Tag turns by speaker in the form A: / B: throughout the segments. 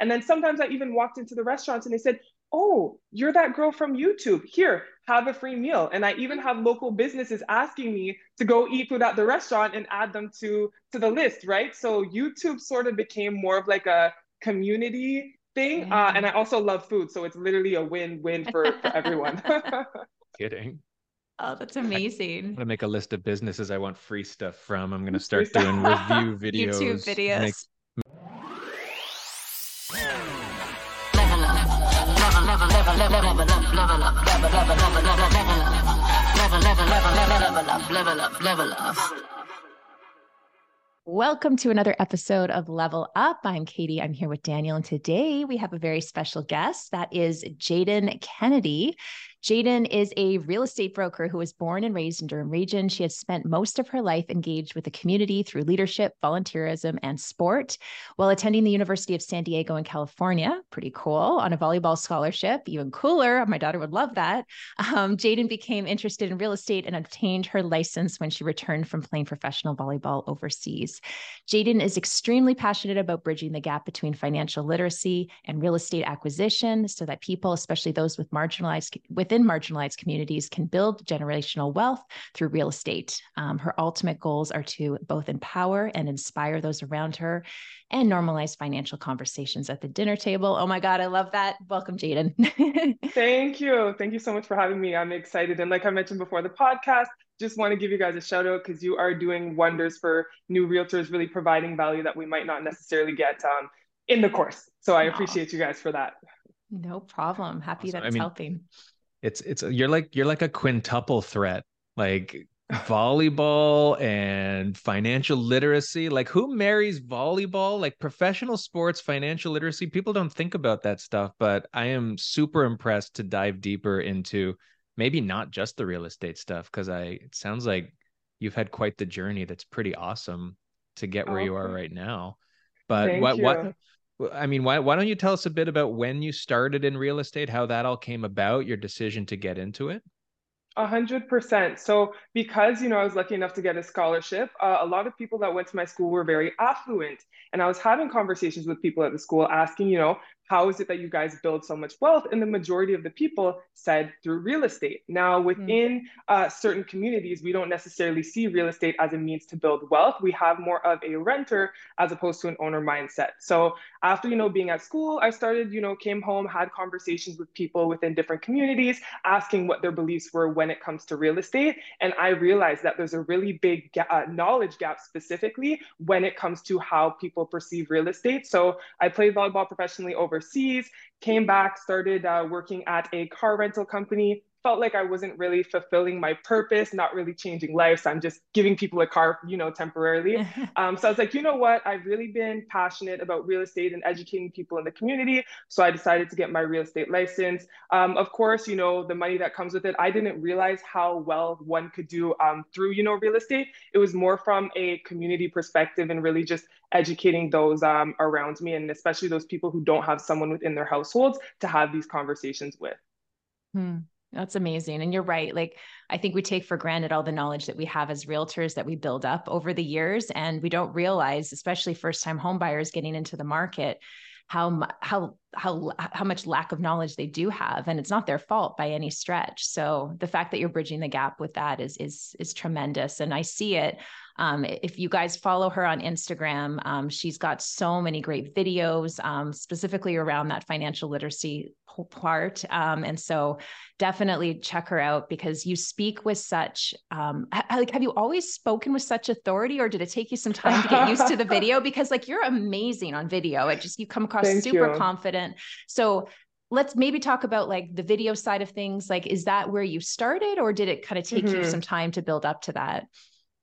A: And then sometimes I even walked into the restaurants and they said, oh, you're that girl from YouTube. Here, have a free meal. And I even have local businesses asking me to go eat food at the restaurant and add them to, to the list, right? So YouTube sort of became more of like a community thing. Uh, and I also love food. So it's literally a win-win for, for everyone.
B: Kidding.
C: Oh, that's amazing.
B: I'm gonna make a list of businesses I want free stuff from. I'm gonna start doing review videos.
C: YouTube videos. Make... Welcome to another episode of Level Up. I'm Katie. I'm here with Daniel, and today we have a very special guest. That is Jayden Kennedy. Jayden is a real estate broker who was born and raised in Durham region. She has spent most of her life engaged with the community through leadership, volunteerism, and sport. While attending the University of San Diego in California, pretty cool, on a volleyball scholarship, even cooler. My daughter would love that. Um, Jayden became interested in real estate and obtained her license when she returned from playing professional volleyball overseas. Jayden is extremely passionate about bridging the gap between financial literacy and real estate acquisition so that people, especially those with marginalized with within marginalized communities can build generational wealth through real estate. Um, her ultimate goals are to both empower and inspire those around her and normalize financial conversations at the dinner table. Oh my God, I love that. Welcome, Jayden.
A: Thank you. Thank you so much for having me. I'm excited. And like I mentioned before the podcast, just want to give you guys a shout out because you are doing wonders for new realtors, really providing value that we might not necessarily get um, in the course. So I appreciate you guys for that.
C: No problem. Happy awesome. that it's I mean, helping
B: it's it's you're like you're like a quintuple threat like volleyball and financial literacy. Like who marries volleyball? Like professional sports financial literacy people don't think about that stuff but i am super impressed to dive deeper into maybe not just the real estate stuff because i it sounds like you've had quite the journey. That's pretty awesome to get where oh, you are right now. But what you. what I mean, why why don't you tell us a bit about when you started in real estate, how that all came about, your decision to get into it?
A: A hundred percent. So because you know I was lucky enough to get a scholarship, uh, a lot of people that went to my school were very affluent, and I was having conversations with people at the school asking, you know, how is it that you guys build so much wealth? And the majority of the people said through real estate. Now, hmm. within uh, certain communities, we don't necessarily see real estate as a means to build wealth. We have more of a renter as opposed to an owner mindset. So after, you know, being at school, I started, you know, came home, had conversations with people within different communities, asking what their beliefs were when it comes to real estate. And I realized that there's a really big ga- uh, knowledge gap specifically when it comes to how people perceive real estate. So I played volleyball professionally over overseas, came back, started uh, working at a car rental company, felt like I wasn't really fulfilling my purpose, not really changing lives. I'm just giving people a car, you know, temporarily. um, so I was like, you know what? I've really been passionate about real estate and educating people in the community. So I decided to get my real estate license. Um, of course, you know, the money that comes with it, I didn't realize how well one could do um, through, you know, real estate. It was more from a community perspective and really just educating those um, around me and especially those people who don't have someone within their households to have these conversations with.
C: Hmm. That's amazing. And you're right. Like, I think we take for granted all the knowledge that we have as realtors that we build up over the years. And we don't realize, especially first time home buyers getting into the market, how how how how much lack of knowledge they do have and it's not their fault by any stretch so the fact that you're bridging the gap with that is is is tremendous and i see it um, if you guys follow her on Instagram, um, she's got so many great videos, um, specifically around that financial literacy part. Um, and so definitely check her out because you speak with such, um, like, have you always spoken with such authority or did it take you some time to get used to the video? Because like, you're amazing on video. It just, you come across Thank super you. confident. So let's maybe talk about like the video side of things. Like, is that where you started or did it kind of take mm-hmm. you some time to build up to that?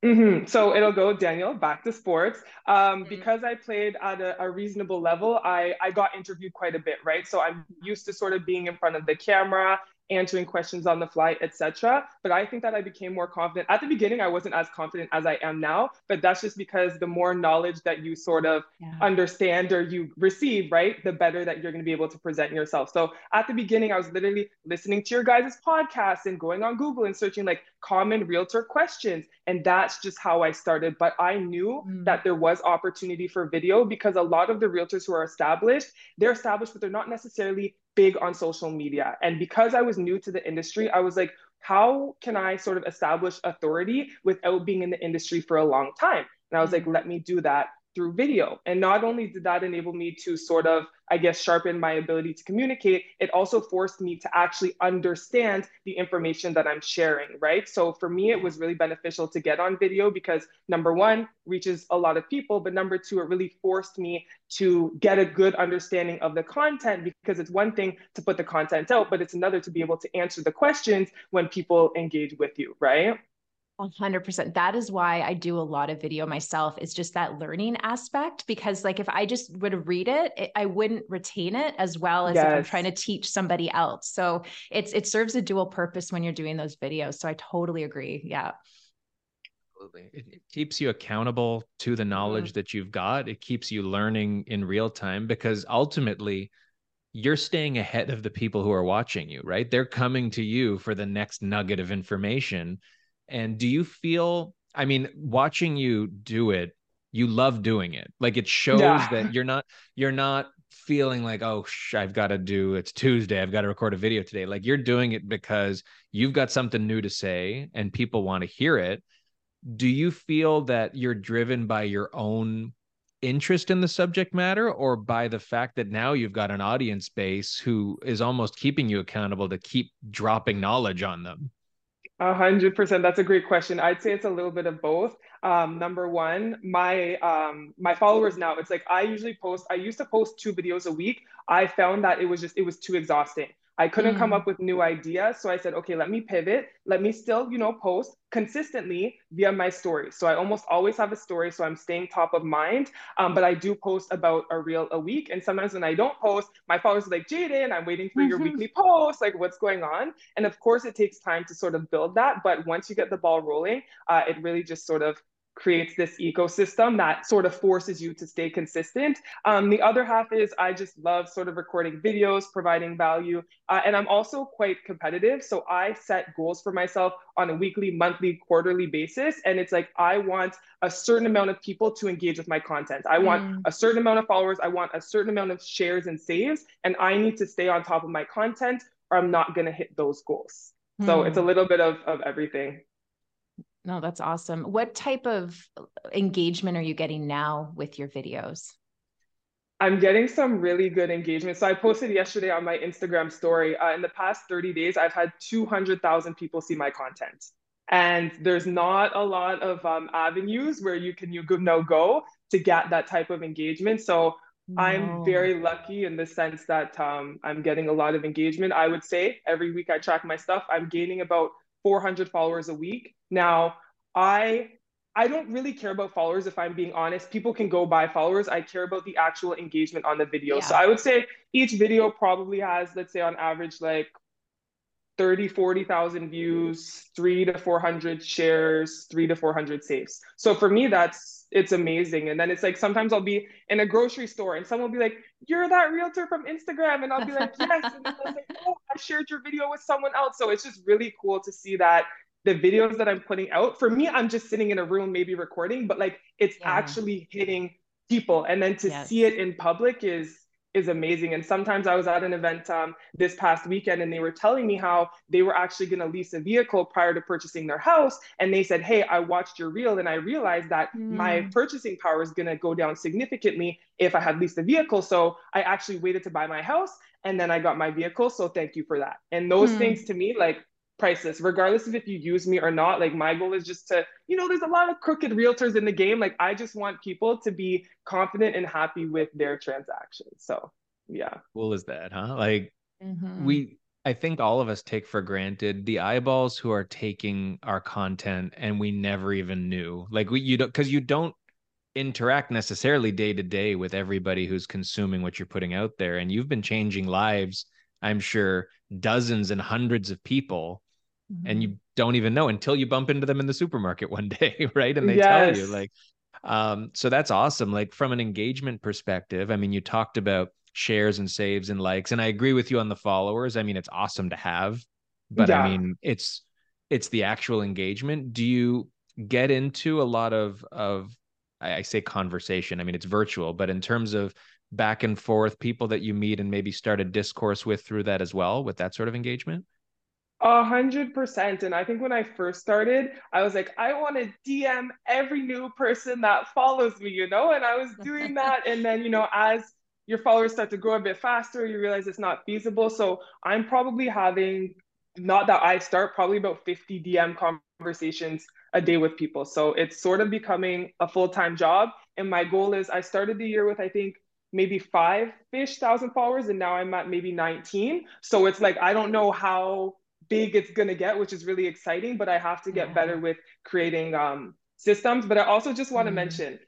A: Mm-hmm. So it'll go, Daniel, back to sports. Um, mm-hmm. Because I played at a, a, reasonable level, I, I got interviewed quite a bit, right? So I'm used to sort of being in front of the camera answering questions on the fly, etc. But I think that I became more confident. At the beginning, I wasn't as confident as I am now, but that's just because the more knowledge that you sort of yeah. understand or you receive, right, the better that you're going to be able to present yourself. So at the beginning, I was literally listening to your guys' podcasts and going on Google and searching like common realtor questions. And that's just how I started. But I knew mm. that there was opportunity for video because a lot of the realtors who are established, they're established, but they're not necessarily big on social media. And because I was new to the industry, I was like, how can I sort of establish authority without being in the industry for a long time? And I was like, mm. let me do that through video. And not only did that enable me to sort of, I guess, sharpen my ability to communicate, it also forced me to actually understand the information that I'm sharing, right? So for me, it was really beneficial to get on video because number one, reaches a lot of people, but number two, it really forced me to get a good understanding of the content because it's one thing to put the content out, but it's another to be able to answer the questions when people engage with you, right?
C: 100%. That is why I do a lot of video myself. It's just that learning aspect because like if I just would read it, it I wouldn't retain it as well as yes. if I'm trying to teach somebody else. So it's it serves a dual purpose when you're doing those videos. So I totally agree. Yeah.
B: Absolutely. It, it keeps you accountable to the mm-hmm. knowledge mm-hmm. that you've got. It keeps you learning in real time because ultimately you're staying ahead of the people who are watching you, right? They're coming to you for the next nugget of information and do you feel, I mean, watching you do it, you love doing it. Like it shows yeah. that you're not, you're not feeling like, oh, sh- I've got to do, it's Tuesday, I've got to record a video today. Like you're doing it because you've got something new to say and people want to hear it. Do you feel that you're driven by your own interest in the subject matter or by the fact that now you've got an audience base who is almost keeping you accountable to keep dropping knowledge on them?
A: A hundred percent. That's a great question. I'd say it's a little bit of both. Um, number one, my um, my followers now, it's like I usually post. I used to post two videos a week. I found that it was just it was too exhausting. I couldn't mm. come up with new ideas. So I said, okay, let me pivot. Let me still, you know, post consistently via my story. So I almost always have a story. So I'm staying top of mind. Um, but I do post about a reel a week. And sometimes when I don't post, my followers are like, Jayden, I'm waiting for mm-hmm. your weekly post. Like, what's going on? And of course, it takes time to sort of build that. But once you get the ball rolling, uh, it really just sort of creates this ecosystem that sort of forces you to stay consistent. Um, the other half is I just love sort of recording videos, providing value. Uh, and I'm also quite competitive. So I set goals for myself on a weekly, monthly, quarterly basis. And it's like, I want a certain amount of people to engage with my content. I want mm. a certain amount of followers. I want a certain amount of shares and saves. And I need to stay on top of my content or I'm not going to hit those goals. Mm. So it's a little bit of, of everything.
C: No, that's awesome. What type of engagement are you getting now with your videos?
A: I'm getting some really good engagement. So I posted yesterday on my Instagram story. Uh, in the past 30 days, I've had 200,000 people see my content. And there's not a lot of um, avenues where you can you go no go to get that type of engagement. So no. I'm very lucky in the sense that um, I'm getting a lot of engagement. I would say every week I track my stuff. I'm gaining about 400 followers a week. Now, I I don't really care about followers if I'm being honest. People can go buy followers. I care about the actual engagement on the video. Yeah. So I would say each video probably has, let's say on average, like 30, 40,000 views, three to 400 shares, three to 400 saves. So for me, that's, it's amazing. And then it's like, sometimes I'll be in a grocery store and someone will be like, you're that realtor from Instagram. And I'll be like, yes. And then they'll say, oh, shared your video with someone else. So it's just really cool to see that the videos that I'm putting out, for me, I'm just sitting in a room, maybe recording, but like it's yeah. actually hitting people. And then to yes. see it in public is is amazing. And sometimes I was at an event um, this past weekend and they were telling me how they were actually going to lease a vehicle prior to purchasing their house. And they said, Hey, I watched your reel and I realized that mm. my purchasing power is going to go down significantly if I had leased a vehicle. So I actually waited to buy my house and then I got my vehicle. So thank you for that. And those mm. things to me, like priceless regardless of if you use me or not. Like my goal is just to you know there's a lot of crooked realtors in the game. Like i just want people to be confident and happy with their transactions. So yeah.
B: Cool is that huh? Like mm-hmm. we i think all of us take for granted the eyeballs who are taking our content and we never even knew. Like we you don't because you don't interact necessarily day to day with everybody who's consuming what you're putting out there. And you've been changing lives I'm sure, dozens and hundreds of people,
C: Mm-hmm.
B: and you don't even know until you bump into them in the supermarket one day, right? And they
A: Yes.
B: tell you, like, um, so that's awesome. Like, from an engagement perspective, I mean, you talked about shares and saves and likes, and I agree with you on the followers. I mean, it's awesome to have, but I mean, it's it's the actual engagement. Do you get into a lot of of I I say conversation. I mean, it's virtual, but in terms of back and forth, people that you meet and maybe start a discourse with through that as well, with that sort of engagement.
A: A hundred percent. And I think when I first started, I was like, I want to DM every new person that follows me, you know? And I was doing that. And then, you know, as your followers start to grow a bit faster, you realize it's not feasible. So I'm probably having, not that I start, probably about 50 DM conversations a day with people. So it's sort of becoming a full-time job. And my goal is I started the year with, I think, maybe five-ish thousand followers, and now I'm at maybe 19. So it's like I don't know how big it's gonna get, which is really exciting, but I have to get
C: Yeah.
A: better with creating um, systems. But I also just want to
C: Mm.
A: mention,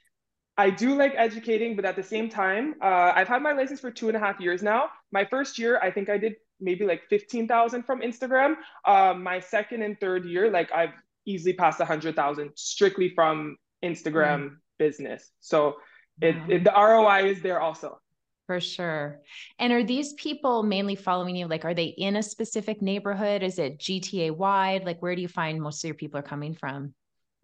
A: I do like educating, but at the same time, uh, I've had my license for two and a half years now. My first year, I think I did maybe like 15,000 from Instagram. Um, my second and third year, like I've easily passed 100,000 strictly from Instagram business. So it,
C: Wow.
A: it, the ROI is there also.
C: For sure. And are these people mainly following you? Like, are they in a specific neighborhood? Is it GTA wide? Like, where do you find most of your people are coming from?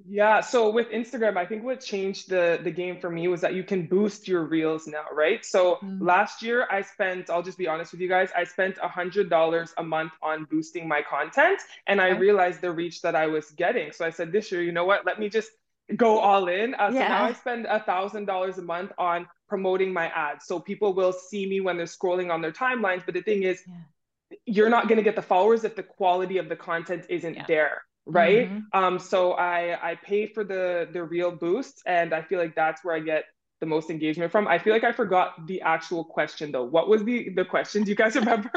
A: Yeah, so with Instagram, I think what changed the the game for me was that you can boost your reels now, right? So
C: Mm.
A: last year I spent, I'll just be honest with you guys, I spent a hundred dollars a month on boosting my content, and I realized the reach that I was getting. So I said this year, you know what? Let me just go all in. Uh, So now I spend a thousand dollars a month on promoting my ads. So people will see me when they're scrolling on their timelines. But the thing is,
C: Yeah.
A: you're not going to get the followers if the quality of the content isn't
C: Yeah.
A: there right
C: Mhm.
A: um so i i pay for the the reel boost and i feel like that's where i get the most engagement from i feel like i forgot the actual question though what was the the question do you guys remember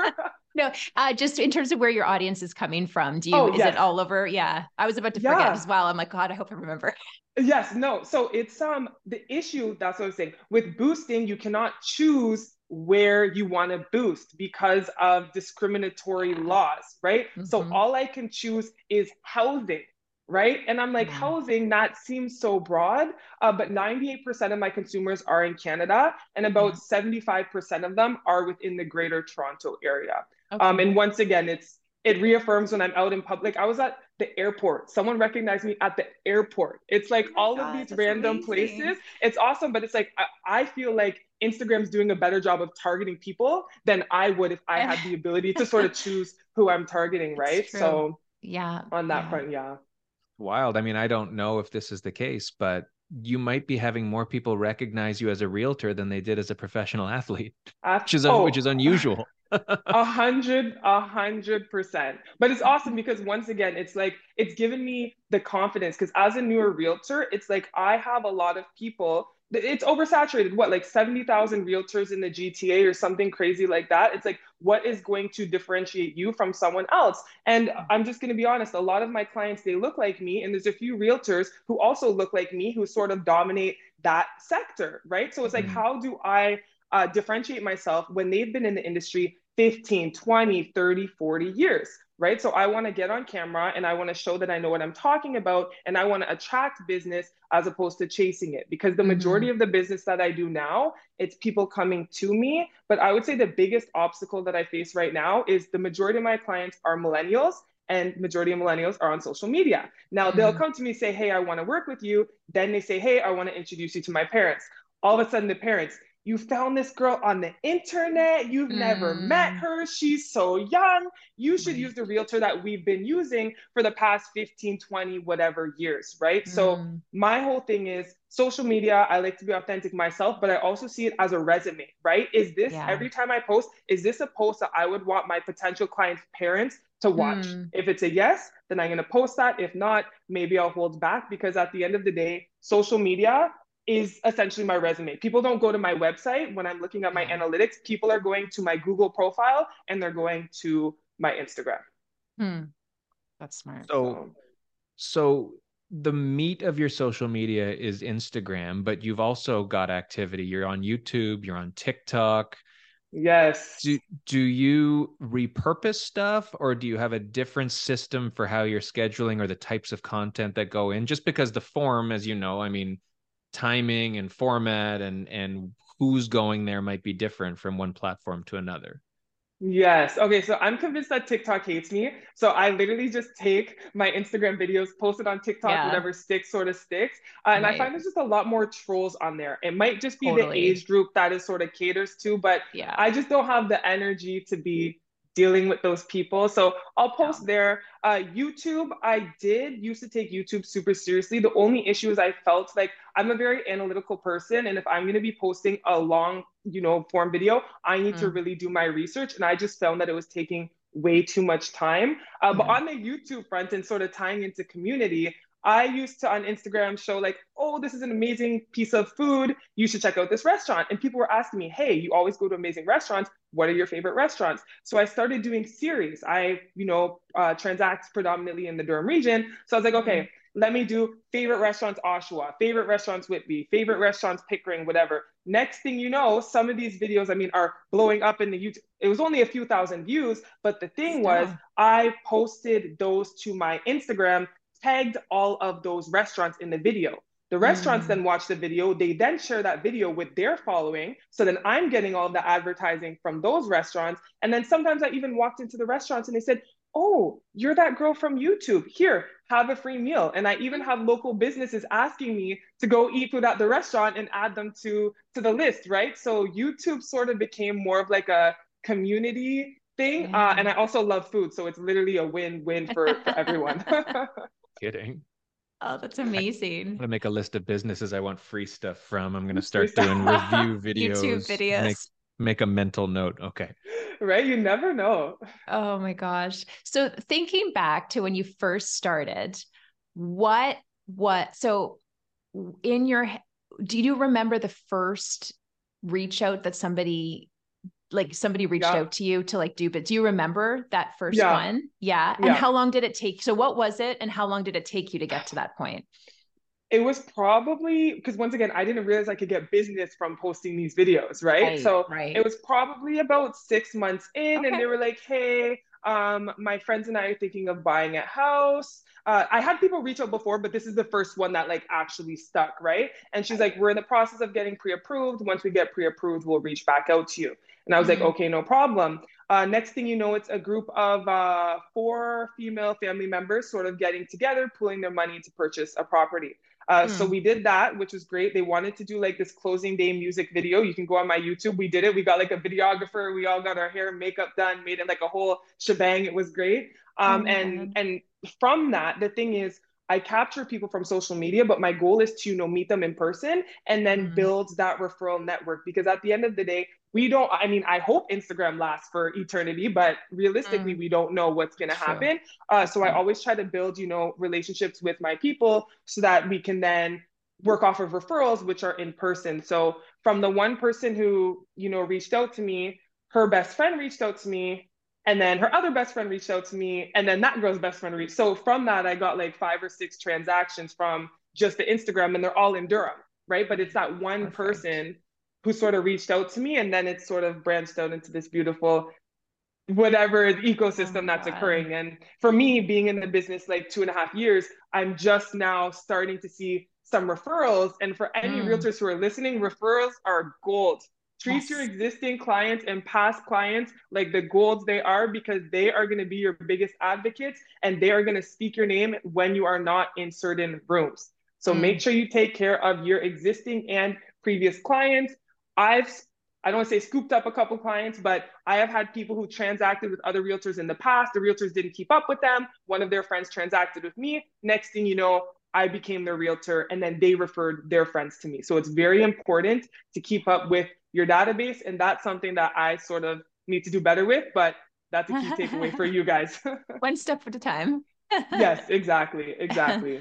C: No, uh, just in terms of where your audience is coming from. Do you,
A: Oh,
C: is
A: yes.
C: it all over? Yeah. I was about to forget
A: Yeah.
C: as well. I'm like, God, I hope I remember.
A: Yes, no. So it's um the issue, that's what I'm saying. With boosting, you cannot choose where you want to boost because of discriminatory laws, right? So
C: Mhm.
A: all I can choose is housing, right? And I'm like,
C: Yeah.
A: housing, that seems so broad, uh, but 98% of my consumers are in Canada, and about
C: Yeah.
A: 75% of them are within the greater Toronto area.
C: Okay.
A: Um, and once again, it's it reaffirms when I'm out in public. I was at the airport. Someone recognized me at the airport. It's like
C: Oh
A: all
C: God,
A: of these random
C: amazing.
A: places. It's awesome, but it's like I, I feel like Instagram's doing a better job of targeting people than I would if I had the ability to sort of choose who I'm targeting, right? So
C: yeah.
A: on that
C: yeah.
A: front, yeah.
B: Wild. I mean, I don't know if this is the case, but you might be having more people recognize you as a realtor than they did as a professional athlete,
A: Uh,
B: which is
A: oh,
B: which is unusual.
A: A hundred, a hundred percent. But it's awesome because once again, it's like it's given me the confidence because as a newer realtor, it's like I have a lot of people. It's oversaturated. What, like 70,000 realtors in the GTA or something crazy like that? It's like, what is going to differentiate you from someone else? And I'm just going to be honest, a lot of my clients, they look like me. And there's a few realtors who also look like me who sort of dominate that sector, right? So it's like,
C: Mhm.
A: how do I uh, differentiate myself when they've been in the industry 15, 20, 30, 40 years, right? So I want to get on camera and I want to show that I know what I'm talking about and I want to attract business as opposed to chasing it because the
C: Mhm.
A: majority of the business that I do now, it's people coming to me, but I would say the biggest obstacle that I face right now is the majority of my clients are millennials and majority of millennials are on social media. Now they'll
C: Mhm.
A: come to me say, "Hey, I want to work with you." Then they say, "Hey, I want to introduce you to my parents." All of a sudden the parents, you found this girl on the internet. You've never met
C: Mm.
A: her. She's so young. You should
C: Right.
A: use the realtor that we've been using for the past 15, 20, whatever years, right? So
C: Mm.
A: my whole thing is social media. I like to be authentic myself, but I also see it as a resume, right? Is this
C: Yeah.
A: every time I post, is this a post that I would want my potential clients' parents to watch?
C: Mm.
A: If it's a yes, then I'm going to post that. If not, maybe I'll hold back because at the end of the day, social media is essentially my resume. People don't go to my website when I'm looking at my
C: Yeah.
A: analytics. People are going to my Google profile and they're going to my Instagram.
C: Hmm. That's smart.
B: So,
A: So,
B: so the meat of your social media is Instagram, but you've also got activity. You're on YouTube, you're on TikTok.
A: Yes.
B: Do do you repurpose stuff or do you have a different system for how you're scheduling or the types of content that go in? Just because the form, as you know, I mean, timing and format and and who's going there might be different from one platform to another.
A: Yes. Okay. So I'm convinced that TikTok hates me. So I literally just take my Instagram videos, post it on TikTok,
C: Yeah.
A: whatever sticks sort of sticks. Uh, and I find there's just a lot more trolls on there. It might just be the age group that is sort of caters to, but
C: Yeah.
A: I just don't have the energy to be dealing with those people. So I'll post there. Uh, YouTube, I did used to take YouTube super seriously. The only issue is I felt like I'm a very analytical person, and if I'm going to be posting a long, you know, form video, I need to
C: Mm.
A: really do my research. And I just found that it was taking way too much time. Uh, But on the YouTube front and sort of tying into community, I used to on Instagram show like, oh, this is an amazing piece of food. You should check out this restaurant. And people were asking me, hey, you always go to amazing restaurants. What are your favorite restaurants? So I started doing series. I, you know, uh, transact predominantly in the Durham region. So I was like, okay, let me do favorite restaurants Oshawa, favorite restaurants Whitby, favorite restaurants Pickering, whatever. Next thing you know, some of these videos, I mean, are blowing up in the YouTube. It was only a few thousand views, but the thing was. I posted those to my Instagram, tagged all of those restaurants in the video. The restaurants
C: Mm.
A: then watch the video. They then share that video with their following. So then I'm getting all the advertising from those restaurants. And then sometimes I even walked into the restaurants and they said, Oh, you're that girl from YouTube. Here, have a free meal. And I even have local businesses asking me to go eat food at the restaurant and add them to, to the list, right? So YouTube sort of became more of like a community thing. Uh, and I also love food. So it's literally a win win for, for everyone.
B: Kidding.
C: Oh, that's amazing.
B: I'm gonna make a list of businesses I want free stuff from. I'm gonna start doing review videos.
C: YouTube videos.
B: Make make a mental note. Okay.
A: right? You never know.
C: Oh my gosh. So thinking back to when you first started, what what so in your do you remember the first reach out that somebody like somebody reached
A: Yeah.
C: out to you to like do but do you remember that first
A: Yeah.
C: one? Yeah. And
A: Yeah.
C: how long did it take? So what was it and how long did it take you to get to that point?
A: It was probably because once again, I didn't realize I could get business from posting these videos, right? So
C: right.
A: it was probably about six months in,
C: Okay.
A: and they were like, "Hey, um, my friends and I are thinking of buying a house." Uh, I had people reach out before, but this is the first one that like actually stuck, right? And she's like, "We're in the process of getting pre-approved. Once we get pre-approved, we'll reach back out to you." And I was like,
C: Mhm.
A: "Okay, no problem." Uh, next thing you know, it's a group of uh, four female family members sort of getting together, pooling their money to purchase a property. Uh, So
C: Hmm.
A: we did that, which was great. They wanted to do like this closing day music video. You can go on my YouTube. We did it. We got like a videographer. We all got our hair and makeup done, made it like a whole shebang. It was great. Um,
C: my
A: and and from that, the thing is, I capture people from social media, but my goal is to you know meet them in person and then
C: Mhm.
A: build that referral network. Because at the end of the day, we don't. I mean, I hope Instagram lasts for eternity, but realistically, we don't know what's gonna happen. Uh, so I always try to build, you know, relationships with my people so that we can then work off of referrals, which are in person. So from the one person who, you know, reached out to me, her best friend reached out to me, and then her other best friend reached out to me, and then that girl's best friend reached. So from that, I got like five or six transactions from just the Instagram, and they're all in Durham, right? But it's that one
C: Perfect.
A: person who sort of reached out to me, and then it's sort of branched out into this beautiful whatever ecosystem
C: Oh
A: that's
C: God.
A: occurring. And for me, being in the business like two and a half years, I'm just now starting to see some referrals. And for any
C: Mm.
A: realtors who are listening, referrals are gold. Treat your existing clients and past clients like the golds they are because they are going to be your biggest advocates and they are going to speak your name when you are not in certain rooms. So
C: Mm.
A: make sure you take care of your existing and previous clients. I've I don't want to say scooped up a couple clients, but I have had people who transacted with other realtors in the past. The realtors didn't keep up with them. One of their friends transacted with me. Next thing you know, I became their realtor and then they referred their friends to me. So it's very important to keep up with your database. And that's something that I sort of need to do better with, but that's a key takeaway for you guys.
C: One step at a time.
A: yes, exactly. Exactly.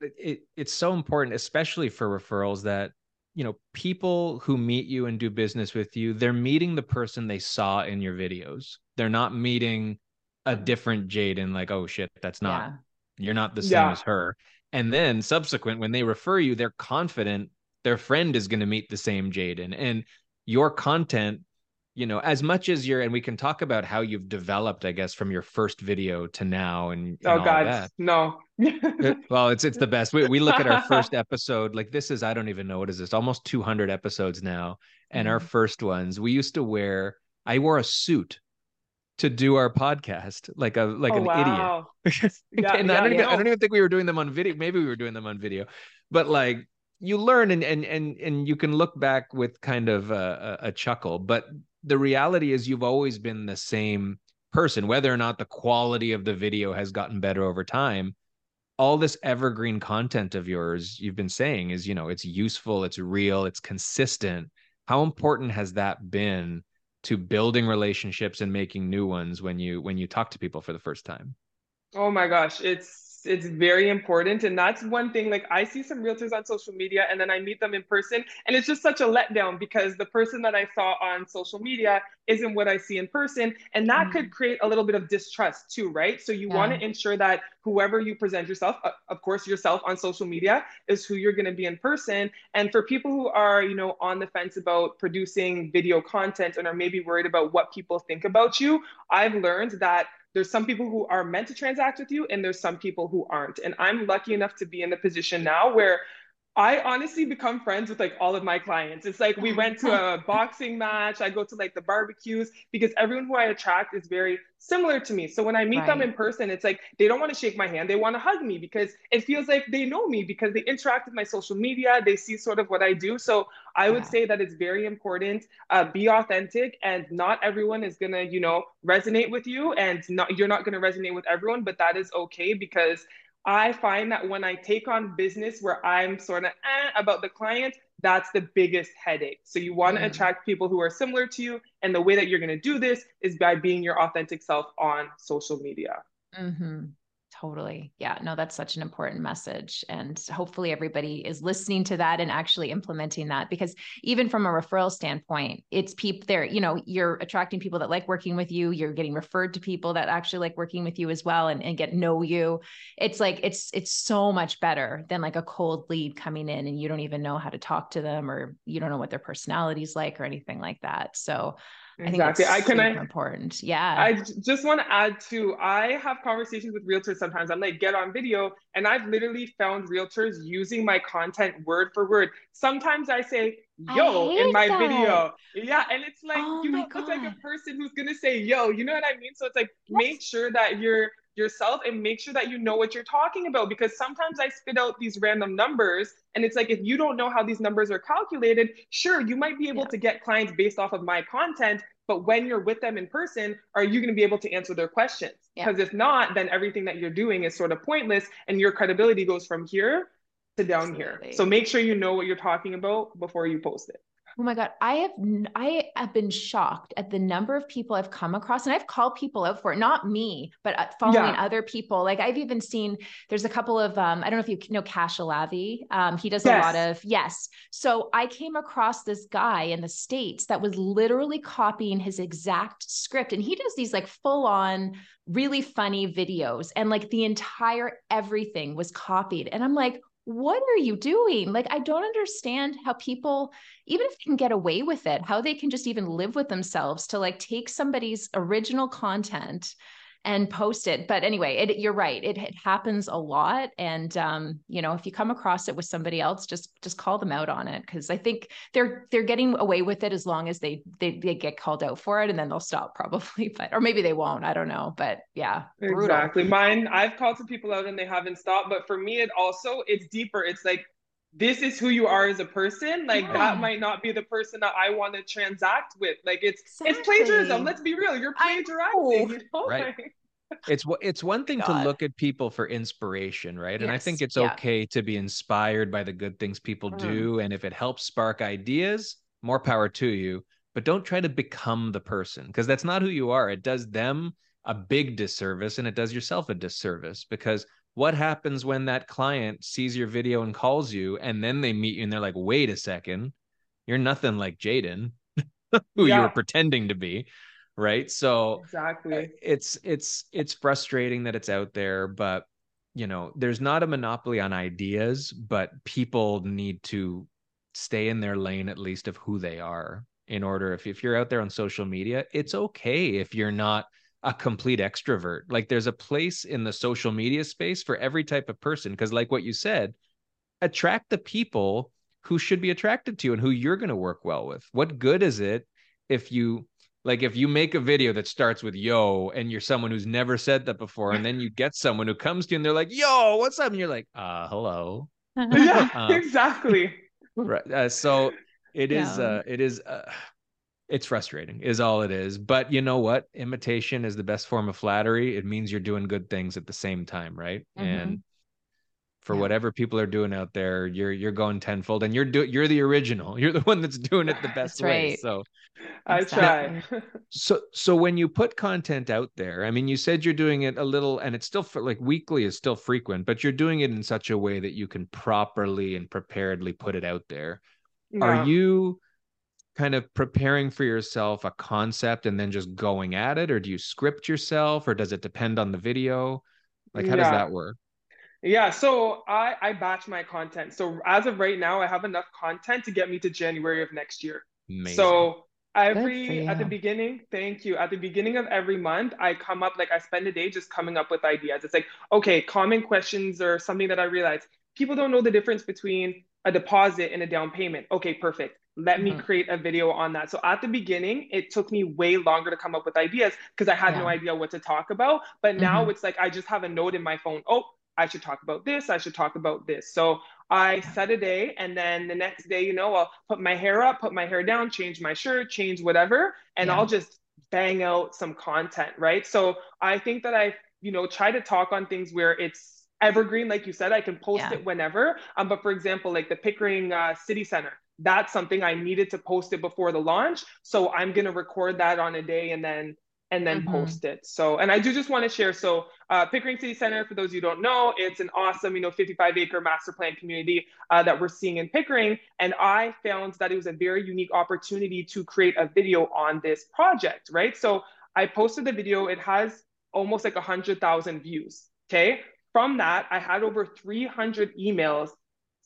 B: it, it it's so important especially for referrals that you know people who meet you and do business with you they're meeting the person they saw in your videos they're not meeting a different Jayden like oh shit that's not
C: Yeah.
B: you're not the same
A: Yeah.
B: as her and then subsequent when they refer you they're confident their friend is going to meet the same Jayden and your content you know, as much as you're, and we can talk about how you've developed, I guess, from your first video to now, and, and
A: oh god, no.
B: well, it's it's the best. We we look at our first episode, like this is I don't even know what is this, almost 200 episodes now, and mm-hmm. our first ones, we used to wear. I wore a suit to do our podcast, like a like oh, an wow. idiot. yeah, and yeah, I don't even I don't even think we were doing them on video. Maybe we were doing them on video, but like you learn and and and and you can look back with kind of a, a, chuckle but the reality is you've always been the same person whether or not the quality of the video has gotten better over time. All this evergreen content of yours you've been saying is you know it's useful it's real it's consistent. How important has that been to building relationships and making new ones when you when you talk to people for the first time?
A: Oh my gosh it's it's very important and that's one thing like i see some realtors on social media and then i meet them in person and it's just such a letdown because the person that i saw on social media isn't what i see in person and that mm. could create a little bit of distrust too right so you yeah. want to ensure that whoever you present yourself uh, of course yourself on social media is who you're going to be in person and for people who are you know on the fence about producing video content and are maybe worried about what people think about you i've learned that there's some people who are meant to transact with you and there's some people who aren't. And i'm lucky enough to be in the position now where I honestly become friends with like all of my clients. It's like we went to a boxing match. I go to like the barbecues because everyone who I attract is very similar to me. So when I meet right. them in person, it's like they don't want to shake my hand. They want to hug me because it feels like they know me because they interact with my social media. They see sort of what I do. So I would yeah. say that it's very important. Uh, be authentic, and not everyone is gonna, you know, resonate with you, and not you're not gonna resonate with everyone, but that is okay because I find that when I take on business where I'm sort of eh, about the client, that's the biggest headache. So you want to mm. attract people who are similar to you. And the way that you're going to do this is by being your authentic self on social media.
C: Mm-hmm. Totally. Yeah. No, that's such an important message. And hopefully everybody is listening to that and actually implementing that because even from a referral standpoint, it's people there, you know, you're attracting people that like working with you. You're getting referred to people that actually like working with you as well and, and get know you. It's like it's it's so much better than like a cold lead coming in and you don't even know how to talk to them or you don't know what their personality's like or anything like that. So Exactly. I, I can I important. Yeah.
A: I just want to add to I have conversations with realtors sometimes. I'm like, get on video. And I've literally found realtors using my content word for word. Sometimes I say, yo, I in my that. video. Yeah. And it's like, oh you look like a person who's gonna say yo, you know what I mean? So it's like make sure that you're yourself and make sure that you know what you're talking about because sometimes I spit out these random numbers and it's like if you don't know how these numbers are calculated, sure, you might be able yeah. to get clients based off of my content, but when you're with them in person, are you going to be able to answer their questions? Because yeah. if not, then everything that you're doing is sort of pointless and your credibility goes from here to down Absolutely. here. So make sure you know what you're talking about before you post it.
C: Oh my God. I have, I have been shocked at the number of people I've come across and I've called people out for it, not me, but uh, following yeah. other people. Like I've even seen, there's a couple of, um, I don't know if you know Cash Alavi. Um, he does yes. a lot of, yes. So I came across this guy in the States that was literally copying his exact script. And he does these like full on, really funny videos. And like the entire everything was copied. And I'm like, what are you doing? Like, I don't understand how people, even if they can get away with it, how they can just even live with themselves to like take somebody's original content and post it. But anyway, it, you're right. It, it, happens a lot. And, um, you know, if you come across it with somebody else, just, just call them out on it. Cause I think they're, they're getting away with it as long as they, they, they get called out for it and then they'll stop probably, but, or maybe they won't, I don't know, but yeah.
A: Exactly. Mine, I've called some people out and they haven't stopped, but for me, it also, it's deeper. It's like, this is who you are as a person like yeah. that might not be the person that i want to transact with like it's exactly. it's plagiarism let's be real you're plagiarizing you know?
B: right it's it's one thing God. to look at people for inspiration right yes. and i think it's yeah. okay to be inspired by the good things people mm. do and if it helps spark ideas more power to you but don't try to become the person because that's not who you are it does them a big disservice and it does yourself a disservice because what happens when that client sees your video and calls you and then they meet you and they're like wait a second you're nothing like jayden who yeah. you were pretending to be right so
A: exactly eh,
B: it's it's it's frustrating that it's out there but you know there's not a monopoly on ideas but people need to stay in their lane at least of who they are in order if, if you're out there on social media it's okay if you're not a complete extrovert. Like there's a place in the social media space for every type of person because like what you said attract the people who should be attracted to you and who you're going to work well with. What good is it if you like if you make a video that starts with yo and you're someone who's never said that before and then you get someone who comes to you and they're like yo what's up? And you're like uh hello.
A: Yeah um, exactly.
B: right uh, so it is yeah. uh it is uh it's frustrating is all it is. But you know what? Imitation is the best form of flattery. It means you're doing good things at the same time right? Mm-hmm. and for yeah. whatever people are doing out there you're you're going tenfold and you're do you're the original. You're the one that's doing it the best that's way. so
A: i try.
B: So so when you put content out there i mean you said you're doing it a little and it's still for, like weekly is still frequent but you're doing it in such a way that you can properly and preparedly put it out there. Yeah. are you kind of preparing for yourself a concept and then just going at it or do you script yourself or does it depend on the video like how yeah. does that work
A: yeah, so I I batch my content. So as of right now, I have enough content to get me to January of next year. Amazing. So every at the beginning, thank you. At the beginning of every month, I come up like I spend a day just coming up with ideas. It's like, okay, common questions or something that I realize people don't know the difference between a deposit and a down payment. Okay, perfect. Let mm-hmm. me create a video on that. So at the beginning, it took me way longer to come up with ideas because I had yeah. no idea what to talk about. But now mm-hmm. it's like I just have a note in my phone. Oh, I should talk about this, I should talk about this. So I set a day and then the next day, you know, I'll put my hair up, put my hair down, change my shirt, change whatever, and yeah. I'll just bang out some content, right? So I think that I, you know, try to talk on things where it's evergreen, like you said, I can post yeah. it whenever. Um, but for example, like the Pickering uh, City Center, that's something I needed to post it before the launch. So I'm gonna record that on a day and then and then mm-hmm. post it. So, and I do just want to share. So, uh, Pickering City Center, for those you don't know, it's an awesome, you know, 55 acre master plan community uh, that we're seeing in Pickering. And I found that it was a very unique opportunity to create a video on this project, right? So, I posted the video. It has almost like 100,000 views. Okay. From that, I had over 300 emails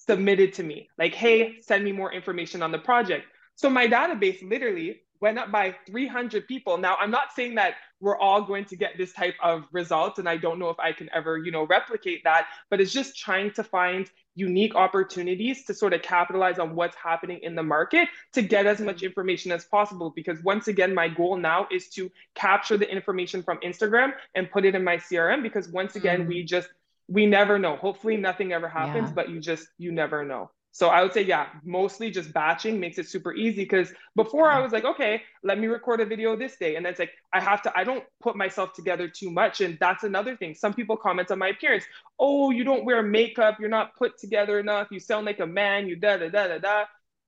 A: submitted to me, like, hey, send me more information on the project. So, my database literally went up by 300 people. Now, I'm not saying that we're all going to get this type of results, and I don't know if I can ever, you know, replicate that, but it's just trying to find unique opportunities to sort of capitalize on what's happening in the market to get as much information as possible. Because once again, my goal now is to capture the information from Instagram and put it in my CRM because once again, mm. we just we never know. Hopefully nothing ever happens, yeah. but you just you never know. So I would say, yeah, mostly just batching makes it super easy because before I was like, okay, let me record a video this day. And then it's like, I have to, I don't put myself together too much. And that's another thing. Some people comment on my appearance. Oh, you don't wear makeup. You're not put together enough. You sound like a man. You da da da da da.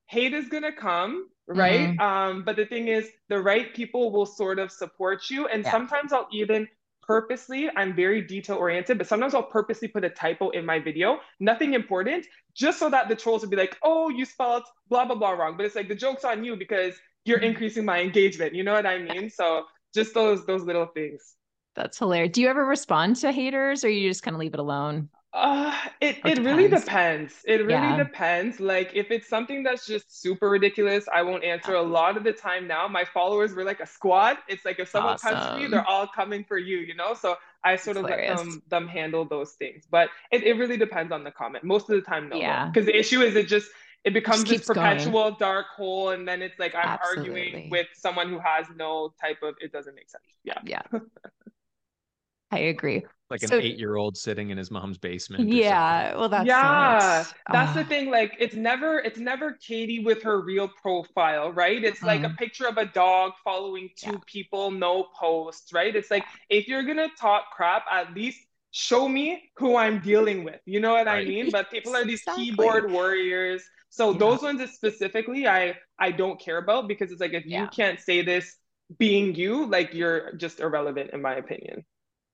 A: Hate is going to come, right? Mm-hmm. Um, but the thing is, the right people will sort of support you. And yeah. sometimes I'll even purposely, I'm very detail oriented, but sometimes I'll purposely put a typo in my video, nothing important, just so that the trolls would be like, oh, you spelled blah, blah, blah wrong. But it's like the joke's on you because you're mm-hmm. increasing my engagement. You know what I mean? So just those those little things.
C: That's hilarious. Do you ever respond to haters or you just kind of leave it alone?
A: Uh, it, it, it really depends. It really yeah. depends. Like if it's something that's just super ridiculous, I won't answer. A lot of the time now, my followers were like a squad. It's like if someone awesome. comes to me, they're all coming for you, you know? So I sort of hilarious. let them them handle those things. But it, it really depends on the comment. Most of the time, no. Yeah. Because the issue is it just it becomes just this perpetual going. dark hole and then it's like I'm Absolutely. arguing with someone who has no type of it doesn't make sense. Yeah.
C: Yeah. I agree.
B: Like an so, eight-year-old sitting in his mom's basement.
C: Yeah, well, that's
A: yeah. That's the thing. Like, it's never, it's never Katie with her real profile, right? It's mm-hmm. like a mm-hmm. picture of a dog following two yeah. people, no posts, right? It's like if you're gonna talk crap, at least show me who I'm dealing with. You know what right. I mean? But people are these exactly. keyboard warriors. So yeah. those ones specifically, I I don't care about because it's like if yeah. you can't say this being you, like you're just irrelevant in my opinion.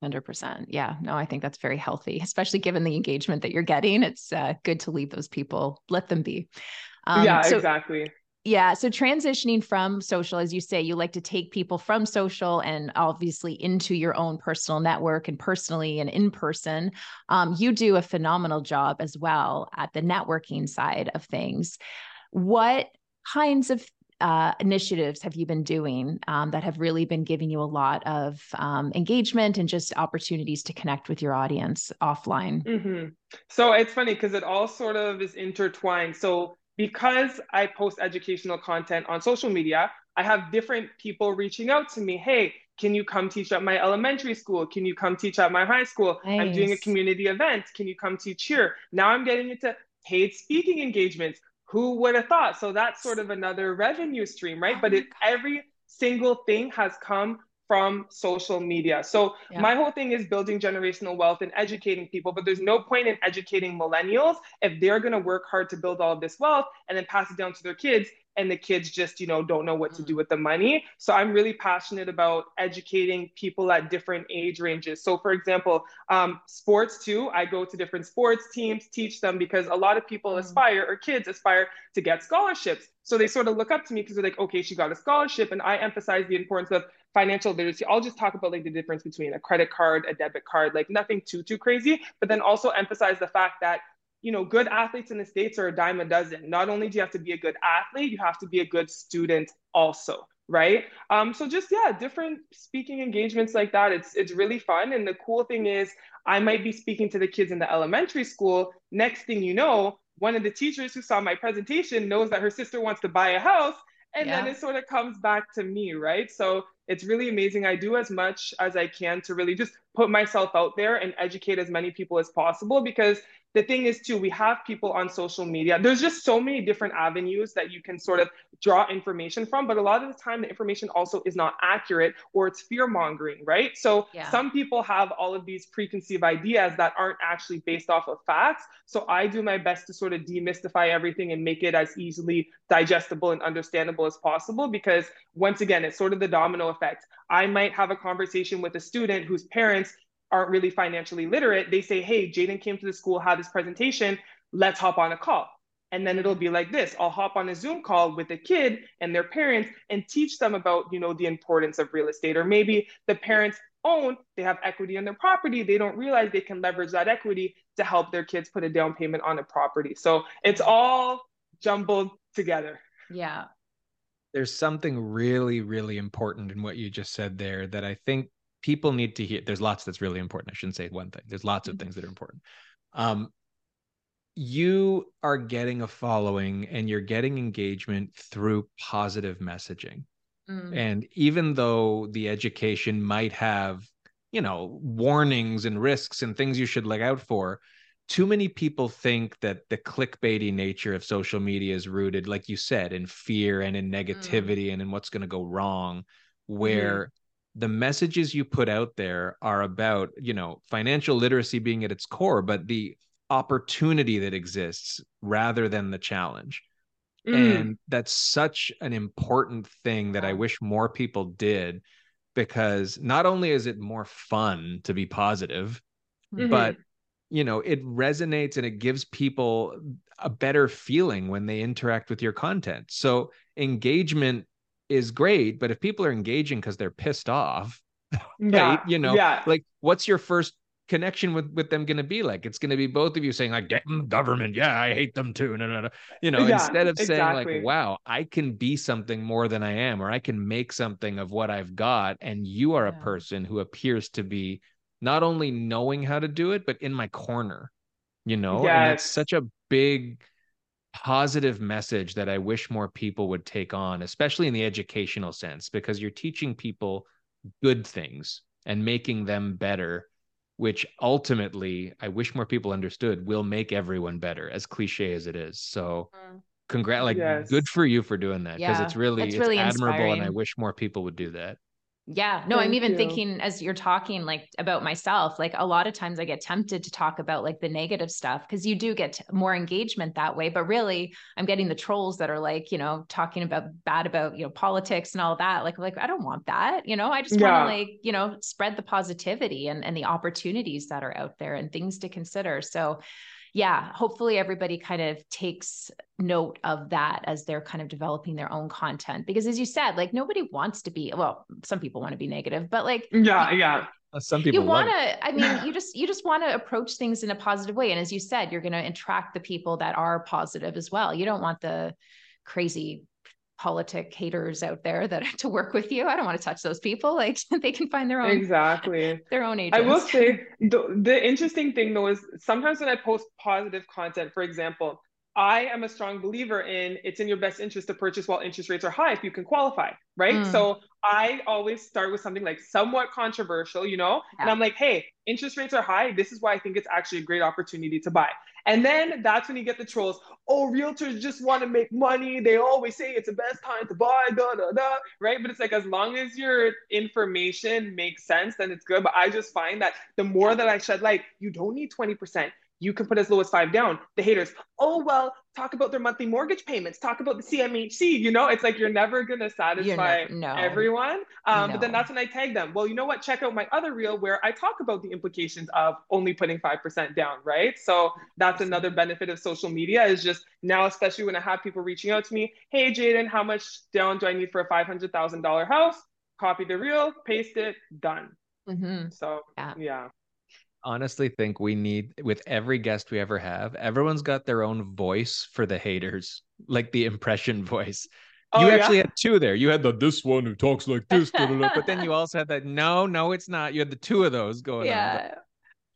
C: 100%. Yeah. No, I think that's very healthy, especially given the engagement that you're getting. It's uh, good to leave those people, let them be.
A: Um, yeah, so, exactly.
C: Yeah. So transitioning from social, as you say, you like to take people from social and obviously into your own personal network and personally and in person. Um, you do a phenomenal job as well at the networking side of things. What kinds of uh, initiatives have you been doing um, that have really been giving you a lot of um, engagement and just opportunities to connect with your audience offline?
A: Mm-hmm. So it's funny because it all sort of is intertwined. So because I post educational content on social media, I have different people reaching out to me. Hey, can you come teach at my elementary school? Can you come teach at my high school? Nice. I'm doing a community event. Can you come teach here? Now I'm getting into paid speaking engagements. Who would have thought? So that's sort of another revenue stream, right? Oh but it, every single thing has come from social media. So yeah. my whole thing is building generational wealth and educating people, but there's no point in educating millennials if they're going to work hard to build all of this wealth and then pass it down to their kids and the kids just you know don't know what to do mm. with the money so i'm really passionate about educating people at different age ranges so for example um, sports too i go to different sports teams teach them because a lot of people mm. aspire or kids aspire to get scholarships so they sort of look up to me because they're like okay she got a scholarship and i emphasize the importance of financial literacy i'll just talk about like the difference between a credit card a debit card like nothing too too crazy but then also emphasize the fact that you know, good athletes in the States are a dime a dozen. Not only do you have to be a good athlete, you have to be a good student also, right? Um, so just yeah, different speaking engagements like that. It's it's really fun. And the cool thing is I might be speaking to the kids in the elementary school. Next thing you know, one of the teachers who saw my presentation knows that her sister wants to buy a house. And yeah. then it sort of comes back to me, right? So it's really amazing. I do as much as I can to really just put myself out there and educate as many people as possible because the thing is too we have people on social media. There's just so many different avenues that you can sort of draw information from but a lot of the time the information also is not accurate or it's fear mongering right? So yeah. some people have all of these preconceived ideas that aren't actually based off of facts. So i do my best to sort of demystify everything and make it as easily digestible and understandable as possible because once again it's sort of the domino effect. I might have a conversation with a student whose parents aren't really financially literate, they say, hey, Jayden came to the school, had this presentation, let's hop on a call. And then it'll be like this I'll hop on a Zoom call with a kid and their parents and teach them about, you know, the importance of real estate. Or maybe the parents own, they have equity in their property. They don't realize they can leverage that equity to help their kids put a down payment on a property. So it's all jumbled together.
C: Yeah.
B: There's something really, really important in what you just said there that I think people need to hear there's lots that's really important i shouldn't say one thing there's lots of mm-hmm. things that are important um, you are getting a following and you're getting engagement through positive messaging mm. and even though the education might have you know warnings and risks and things you should look out for too many people think that the clickbaity nature of social media is rooted like you said in fear and in mm. negativity mm. and in what's going to go wrong where mm the messages you put out there are about you know financial literacy being at its core but the opportunity that exists rather than the challenge mm. and that's such an important thing that i wish more people did because not only is it more fun to be positive mm-hmm. but you know it resonates and it gives people a better feeling when they interact with your content so engagement is great, but if people are engaging because they're pissed off, yeah, right? You know, yeah. like what's your first connection with with them going to be like? It's going to be both of you saying like, "Damn government, yeah, I hate them too." No, no, no. You know, yeah, instead of exactly. saying like, "Wow, I can be something more than I am, or I can make something of what I've got," and you are yeah. a person who appears to be not only knowing how to do it, but in my corner. You know, yes. and that's such a big positive message that I wish more people would take on, especially in the educational sense, because you're teaching people good things and making them better, which ultimately I wish more people understood will make everyone better, as cliche as it is. So mm. congrat like yes. good for you for doing that because yeah, it's really it's, really admirable inspiring. and I wish more people would do that.
C: Yeah. No, Thank I'm even you. thinking as you're talking like about myself, like a lot of times I get tempted to talk about like the negative stuff because you do get more engagement that way. But really, I'm getting the trolls that are like, you know, talking about bad about, you know, politics and all that. Like, like I don't want that. You know, I just yeah. want to like, you know, spread the positivity and, and the opportunities that are out there and things to consider. So yeah, hopefully everybody kind of takes note of that as they're kind of developing their own content. Because as you said, like nobody wants to be, well, some people want to be negative, but like,
A: yeah, yeah.
B: Uh, some people
C: you want to i mean you just you just want to approach things in a positive way and as you said you're going to attract the people that are positive as well you don't want the crazy politic haters out there that to work with you. I don't want to touch those people. Like they can find their own
A: exactly
C: their own agents.
A: I will say the, the interesting thing though is sometimes when I post positive content, for example, I am a strong believer in it's in your best interest to purchase while interest rates are high if you can qualify, right? Mm. So I always start with something like somewhat controversial, you know, yeah. and I'm like, hey, interest rates are high. This is why I think it's actually a great opportunity to buy. And then that's when you get the trolls. Oh, realtors just want to make money. They always say it's the best time to buy, da da da, right? But it's like as long as your information makes sense, then it's good. But I just find that the more that I shed light, you don't need 20% you can put as low as five down. The haters, oh, well, talk about their monthly mortgage payments, talk about the CMHC. You know, it's like you're never going to satisfy no. everyone. Um, no. But then that's when I tag them. Well, you know what? Check out my other reel where I talk about the implications of only putting 5% down, right? So that's another benefit of social media is just now, especially when I have people reaching out to me, hey, Jayden, how much down do I need for a $500,000 house? Copy the reel, paste it, done. Mm-hmm. So, yeah. yeah
B: honestly think we need with every guest we ever have, everyone's got their own voice for the haters, like the impression voice. Oh, you actually yeah? had two there. You had the this one who talks like this, but then you also had that no, no, it's not. You had the two of those going yeah. on.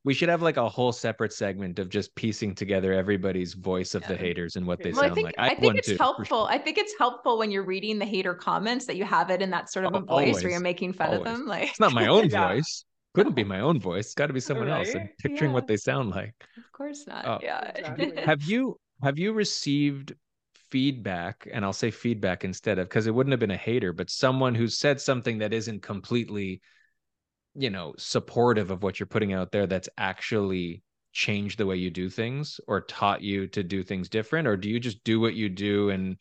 B: We should have like a whole separate segment of just piecing together everybody's voice of yeah. the haters and what they well, sound
C: I think,
B: like.
C: I, I think it's too, helpful. Sure. I think it's helpful when you're reading the hater comments that you have it in that sort of a voice Always. where you're making fun Always. of them. Like
B: it's not my own voice couldn't be my own voice. It's got to be someone right? else. And picturing yeah. what they sound like.
C: Of course not. Oh. Yeah.
B: Exactly. have you have you received feedback? And I'll say feedback instead of because it wouldn't have been a hater, but someone who said something that isn't completely, you know, supportive of what you're putting out there. That's actually changed the way you do things or taught you to do things different, or do you just do what you do and?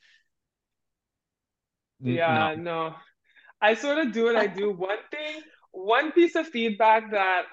A: Yeah, no. no. I sort of do what I do. One thing one piece of feedback that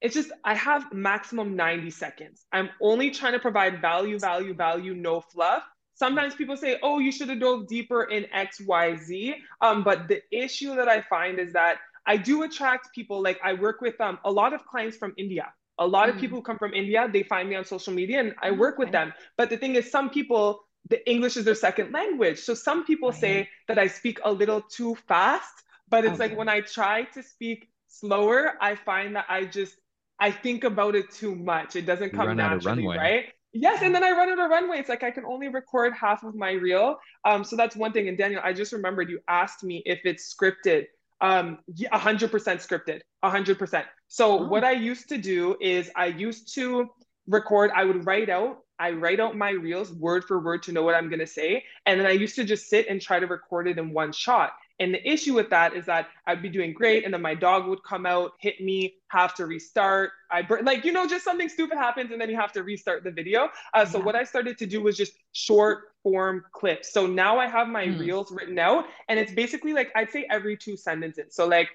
A: it's just I have maximum 90 seconds. I'm only trying to provide value, value, value, no fluff. Sometimes people say, oh, you should have dove deeper in X, Y, Z. Um, but the issue that I find is that I do attract people, like I work with um, a lot of clients from India. A lot mm. of people who come from India, they find me on social media and I work okay. with them. But the thing is, some people, the English is their second language. So some people right. say that I speak a little too fast but it's okay. like when I try to speak slower, I find that I just I think about it too much. It doesn't come naturally, right? Yes, and then I run out of runway. It's like I can only record half of my reel. Um, so that's one thing. And Daniel, I just remembered you asked me if it's scripted. Um, a hundred percent scripted, a hundred percent. So oh. what I used to do is I used to record. I would write out. I write out my reels word for word to know what I'm gonna say, and then I used to just sit and try to record it in one shot. And the issue with that is that I'd be doing great, and then my dog would come out, hit me, have to restart. I like you know, just something stupid happens, and then you have to restart the video. Uh, so yeah. what I started to do was just short form clips. So now I have my mm. reels written out, and it's basically like I'd say every two sentences. So like,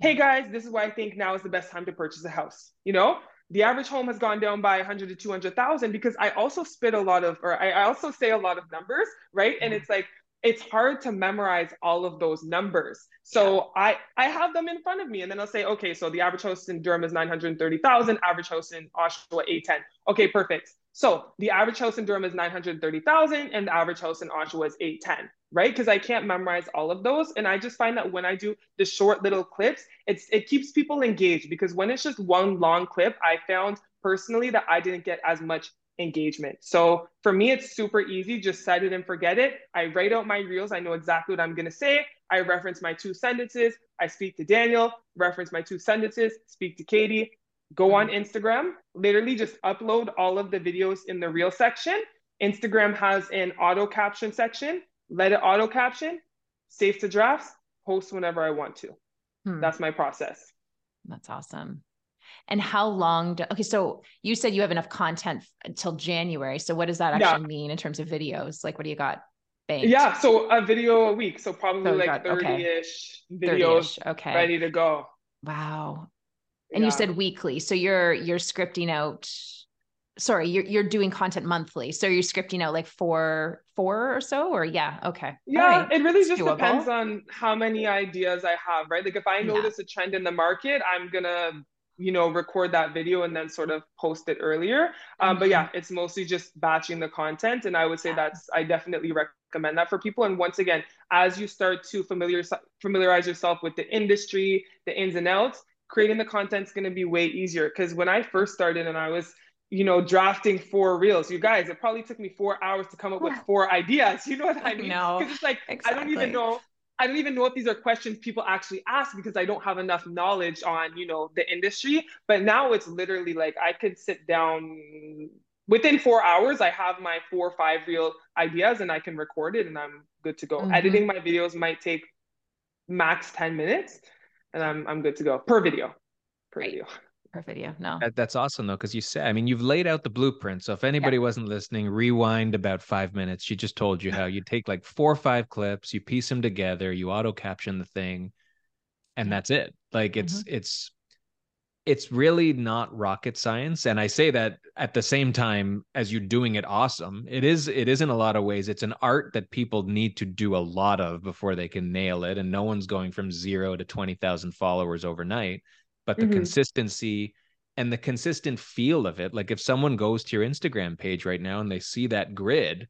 A: hey guys, this is why I think now is the best time to purchase a house. You know, the average home has gone down by 100 to 200,000 because I also spit a lot of, or I also say a lot of numbers, right? And it's like, it's hard to memorize all of those numbers. So yeah. I I have them in front of me, and then I'll say, okay, so the average house in Durham is 930,000, average house in Oshawa 810. Okay, perfect. So the average house in Durham is 930,000, and the average house in Oshawa is 810, right? Because I can't memorize all of those, and I just find that when I do the short little clips, it's it keeps people engaged. Because when it's just one long clip, I found personally that I didn't get as much engagement. So for me, it's super easy. Just set it and forget it. I write out my reels. I know exactly what I'm going to say. I reference my two sentences. I speak to Daniel, reference my two sentences, speak to Katie, go on Instagram, literally just upload all of the videos in the reel section. Instagram has an auto caption section. Let it auto caption, save to drafts, post whenever I want to. Hmm. That's my process.
C: That's awesome and how long do okay so you said you have enough content until january so what does that actually yeah. mean in terms of videos like what do you got banked?
A: yeah so a video a week so probably so like 30-ish okay. videos 30-ish. okay ready to go
C: wow and yeah. you said weekly so you're you're scripting out sorry you're, you're doing content monthly so you're scripting out like four four or so or yeah okay
A: yeah right. it really just Doable. depends on how many ideas i have right like if i notice yeah. a trend in the market i'm gonna you know record that video and then sort of post it earlier um, mm-hmm. but yeah it's mostly just batching the content and i would say that's i definitely recommend that for people and once again as you start to familiar, familiarize yourself with the industry the ins and outs creating the content is going to be way easier because when i first started and i was you know, drafting four reels. You guys, it probably took me four hours to come up with four ideas. You know what I mean?
C: No,
A: because it's like
C: exactly.
A: I don't even know I don't even know if these are questions people actually ask because I don't have enough knowledge on, you know, the industry. But now it's literally like I could sit down within four hours, I have my four or five reel ideas and I can record it and I'm good to go. Mm-hmm. Editing my videos might take max 10 minutes and I'm I'm good to go per video. Per right. video
C: per video. No.
B: That, that's awesome though, because you said, I mean, you've laid out the blueprint. So if anybody yeah. wasn't listening, rewind about five minutes. She just told you how you take like four or five clips, you piece them together, you auto caption the thing, and that's it. Like it's mm-hmm. it's it's really not rocket science and i say that at the same time as you doing it awesome it is it is in a lot of ways it's an art that people need to do a lot of before they can nail it and no one's going from 0 to 20,000 followers overnight but the mm-hmm. consistency and the consistent feel of it like if someone goes to your instagram page right now and they see that grid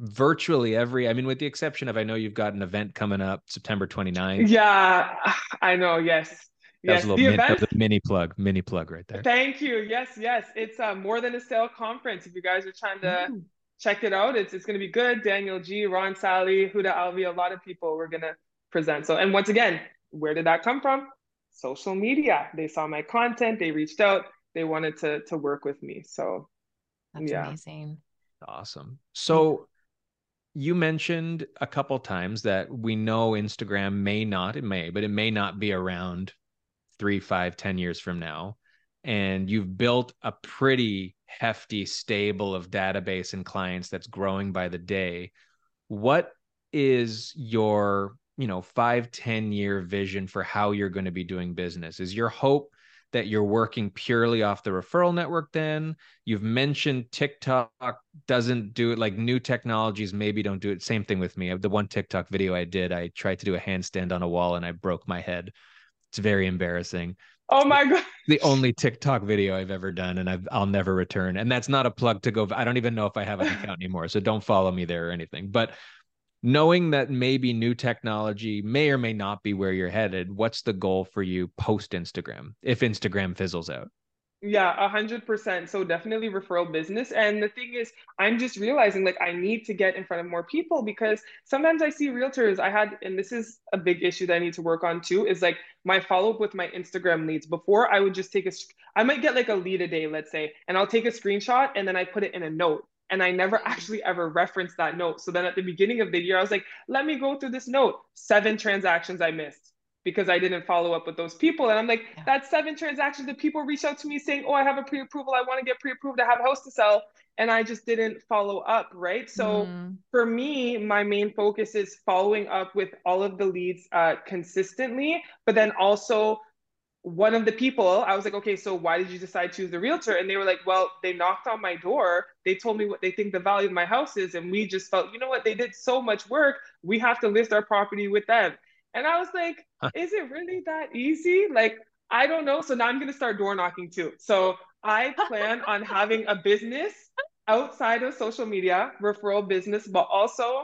B: virtually every i mean with the exception of i know you've got an event coming up september 29th
A: yeah i know yes
B: that yes, was a little min, event, a mini plug, mini plug right there.
A: Thank you. Yes, yes. It's uh, more than a sale conference. If you guys are trying to Ooh. check it out, it's it's going to be good. Daniel G, Ron Sally, Huda Alvi, a lot of people we're going to present. So, and once again, where did that come from? Social media. They saw my content, they reached out, they wanted to to work with me. So
C: that's yeah. amazing.
B: Awesome. So you mentioned a couple times that we know Instagram may not, it may, but it may not be around three, five, ten years from now. And you've built a pretty hefty stable of database and clients that's growing by the day. What is your you know five ten year vision for how you're going to be doing business? Is your hope that you're working purely off the referral network then? You've mentioned tiktok doesn't do it like new technologies maybe don't do it. Same thing with me. The one tiktok video i did i tried to do a handstand on a wall and i broke my head. It's very embarrassing.
A: Oh my god
B: the only tiktok video i've ever done and i will never return. And that's not a plug to go i don't even know if i have an account anymore so don't follow me there or anything. But knowing that maybe new technology may or may not be where you're headed, what's the goal for you post Instagram if Instagram fizzles out?
A: Yeah, a hundred percent. So definitely referral business. And the thing is, I'm just realizing like I need to get in front of more people because sometimes I see realtors. I had, and this is a big issue that I need to work on too, is like my follow up with my Instagram leads. Before I would just take a, I might get like a lead a day, let's say, and I'll take a screenshot and then I put it in a note and I never actually ever referenced that note. So then at the beginning of the year, I was like, let me go through this note. Seven transactions I missed because I didn't follow up with those people. And I'm like, yeah. that's seven transactions that people reach out to me saying, oh, I have a pre approval. I want to get pre approved. I have a house to sell. And I just didn't follow up. Right. So mm. for me, my main focus is following up with all of the leads uh, consistently, but then also one of the people, I was like, okay, so why did you decide to choose the realtor? And they were like, well, they knocked on my door. They told me what they think the value of my house is. And we just felt, you know what? They did so much work. We have to list our property with them. And I was like, huh. is it really that easy? Like, I don't know. So now I'm going to start door knocking too. So I plan on having a business outside of social media, referral business, but also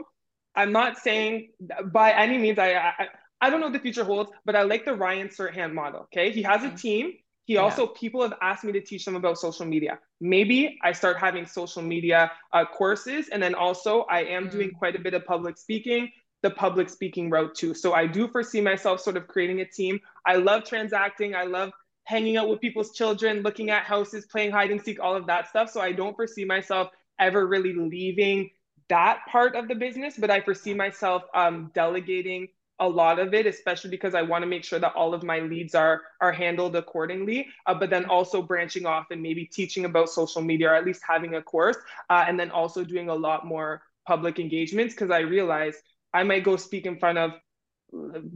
A: I'm not saying by any means I, I I don't know what the future holds, but I like the Ryan Serhant model. Okay. He has a team. He yeah. also, people have asked me to teach them about social media. Maybe I start having social media uh, courses. And then also, I am mm. doing quite a bit of public speaking, the public speaking route too. So I do foresee myself sort of creating a team. I love transacting. I love hanging out with people's children, looking at houses, playing hide and seek, all of that stuff. So I don't foresee myself ever really leaving that part of the business, but I foresee myself um, delegating a lot of it, especially because I want to make sure that all of my leads are are handled accordingly. Uh, but then also branching off and maybe teaching about social media or at least having a course, uh, and then also doing a lot more public engagements because I realize I might go speak in front of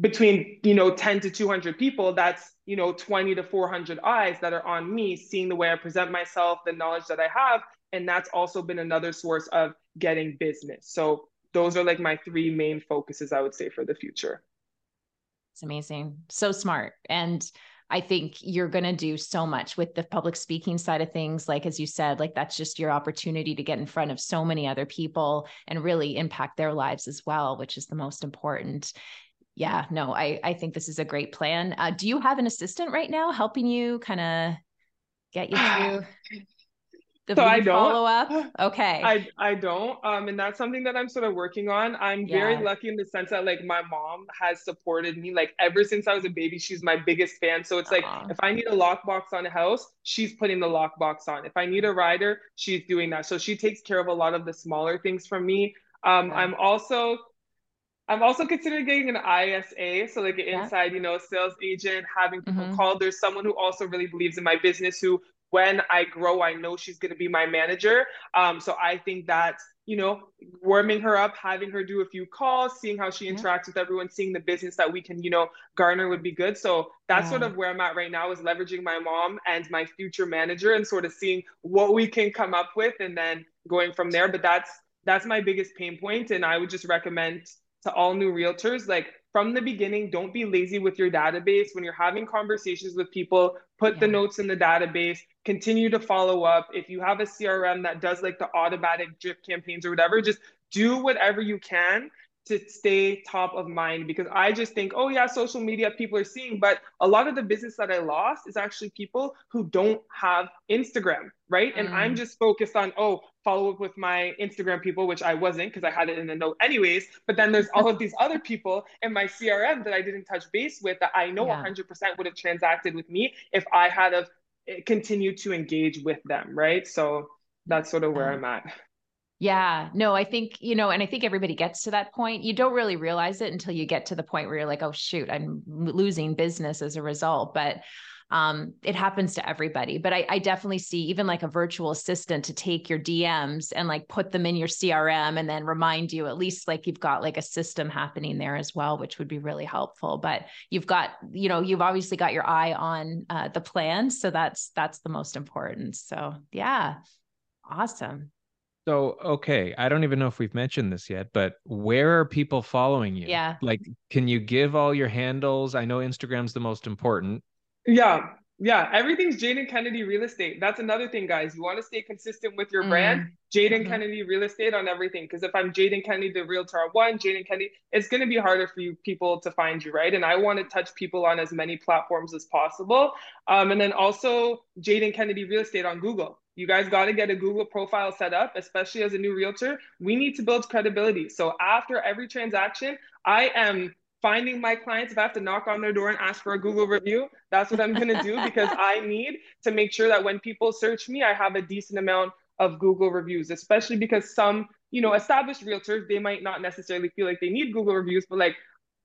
A: between you know 10 to 200 people that's you know 20 to 400 eyes that are on me seeing the way i present myself the knowledge that i have and that's also been another source of getting business so those are like my three main focuses I would say for the future.
C: It's amazing. So smart. And I think you're going to do so much with the public speaking side of things. Like, as you said, like that's just your opportunity to get in front of so many other people and really impact their lives as well, which is the most important. Yeah, no, I, I think this is a great plan. Uh, do you have an assistant right now helping you kind of get you through?
A: The so I don't
C: follow up. Okay.
A: I I don't. Um, and that's something that I'm sort of working on. I'm yeah. very lucky in the sense that like my mom has supported me like ever since I was a baby. She's my biggest fan. So it's like if I need a lockbox on a house, she's putting the lockbox on. If I need a rider, she's doing that. So she takes care of a lot of the smaller things for me. Um. I'm also I'm also considering getting an ISA, so like an yeah. inside, you know, sales agent, having people mm-hmm. call. There's someone who also really believes in my business who when I grow, I know she's going to be my manager. Um, so I think that, you know, warming her up, having her do a few calls, seeing how she interacts with everyone, seeing the business that we can, you know, garner would be good. So that's yeah. sort of where I'm at right now is leveraging my mom and my future manager and sort of seeing what we can come up with and then going from there. But that's that's my biggest pain point. And I would just recommend to all new realtors, like from the beginning, don't be lazy with your database. When you're having conversations with people, put yeah. the notes in the database, continue to follow up. If you have a CRM that does like the automatic drip campaigns or whatever, just do whatever you can to stay top of mind because I just think, oh yeah, social media people are seeing, but a lot of the business that I lost is actually people who don't have Instagram, right? Mm. And I'm mm. just focused on, oh, follow up with my Instagram people, which I wasn't because I had it in a note anyways. But then there's all of these other people in my CRM that I didn't touch base with that I know yeah. 100% would have transacted with me if I had have eh, continued to engage with them, right? So that's sort of where I'm at.
C: Yeah, no, I think, you know, and I think everybody gets to that point. You don't really realize it until you get to the point where you're like, oh, shoot, I'm losing business as a result. But um, it happens to everybody. But I, I definitely see even like a virtual assistant to take your DMs and like put them in your CRM and then remind you at least like you've got like a system happening there as well, which would be really helpful. But you've got, you know, you've obviously got your eye on uh, the plan. So that's, that's the most important. So yeah, awesome.
B: So, okay, I don't even know if we've mentioned this yet, but where are people following you?
C: Yeah.
B: Like, can you give all your handles? I know Instagram's the most important.
A: Yeah. Yeah. Everything's Jayden Kennedy Real Estate. That's another thing, guys. You want to stay consistent with your mm. brand, Jayden mm-hmm. Kennedy Real Estate on everything. Because if I'm Jayden Kennedy, the realtor one, Jayden Kennedy, it's going to be harder for you people to find you, right? And I want to touch people on as many platforms as possible. Um, and then also Jayden Kennedy Real Estate on Google you guys got to get a Google profile set up, especially as a new realtor. We need to build credibility. So after every transaction, I am finding my clients. If I have to knock on their door and ask for a Google review, that's what I'm going to do because I need to make sure that when people search me, I have a decent amount of Google reviews, especially because some, you know, established realtors, they might not necessarily feel like they need Google reviews, but like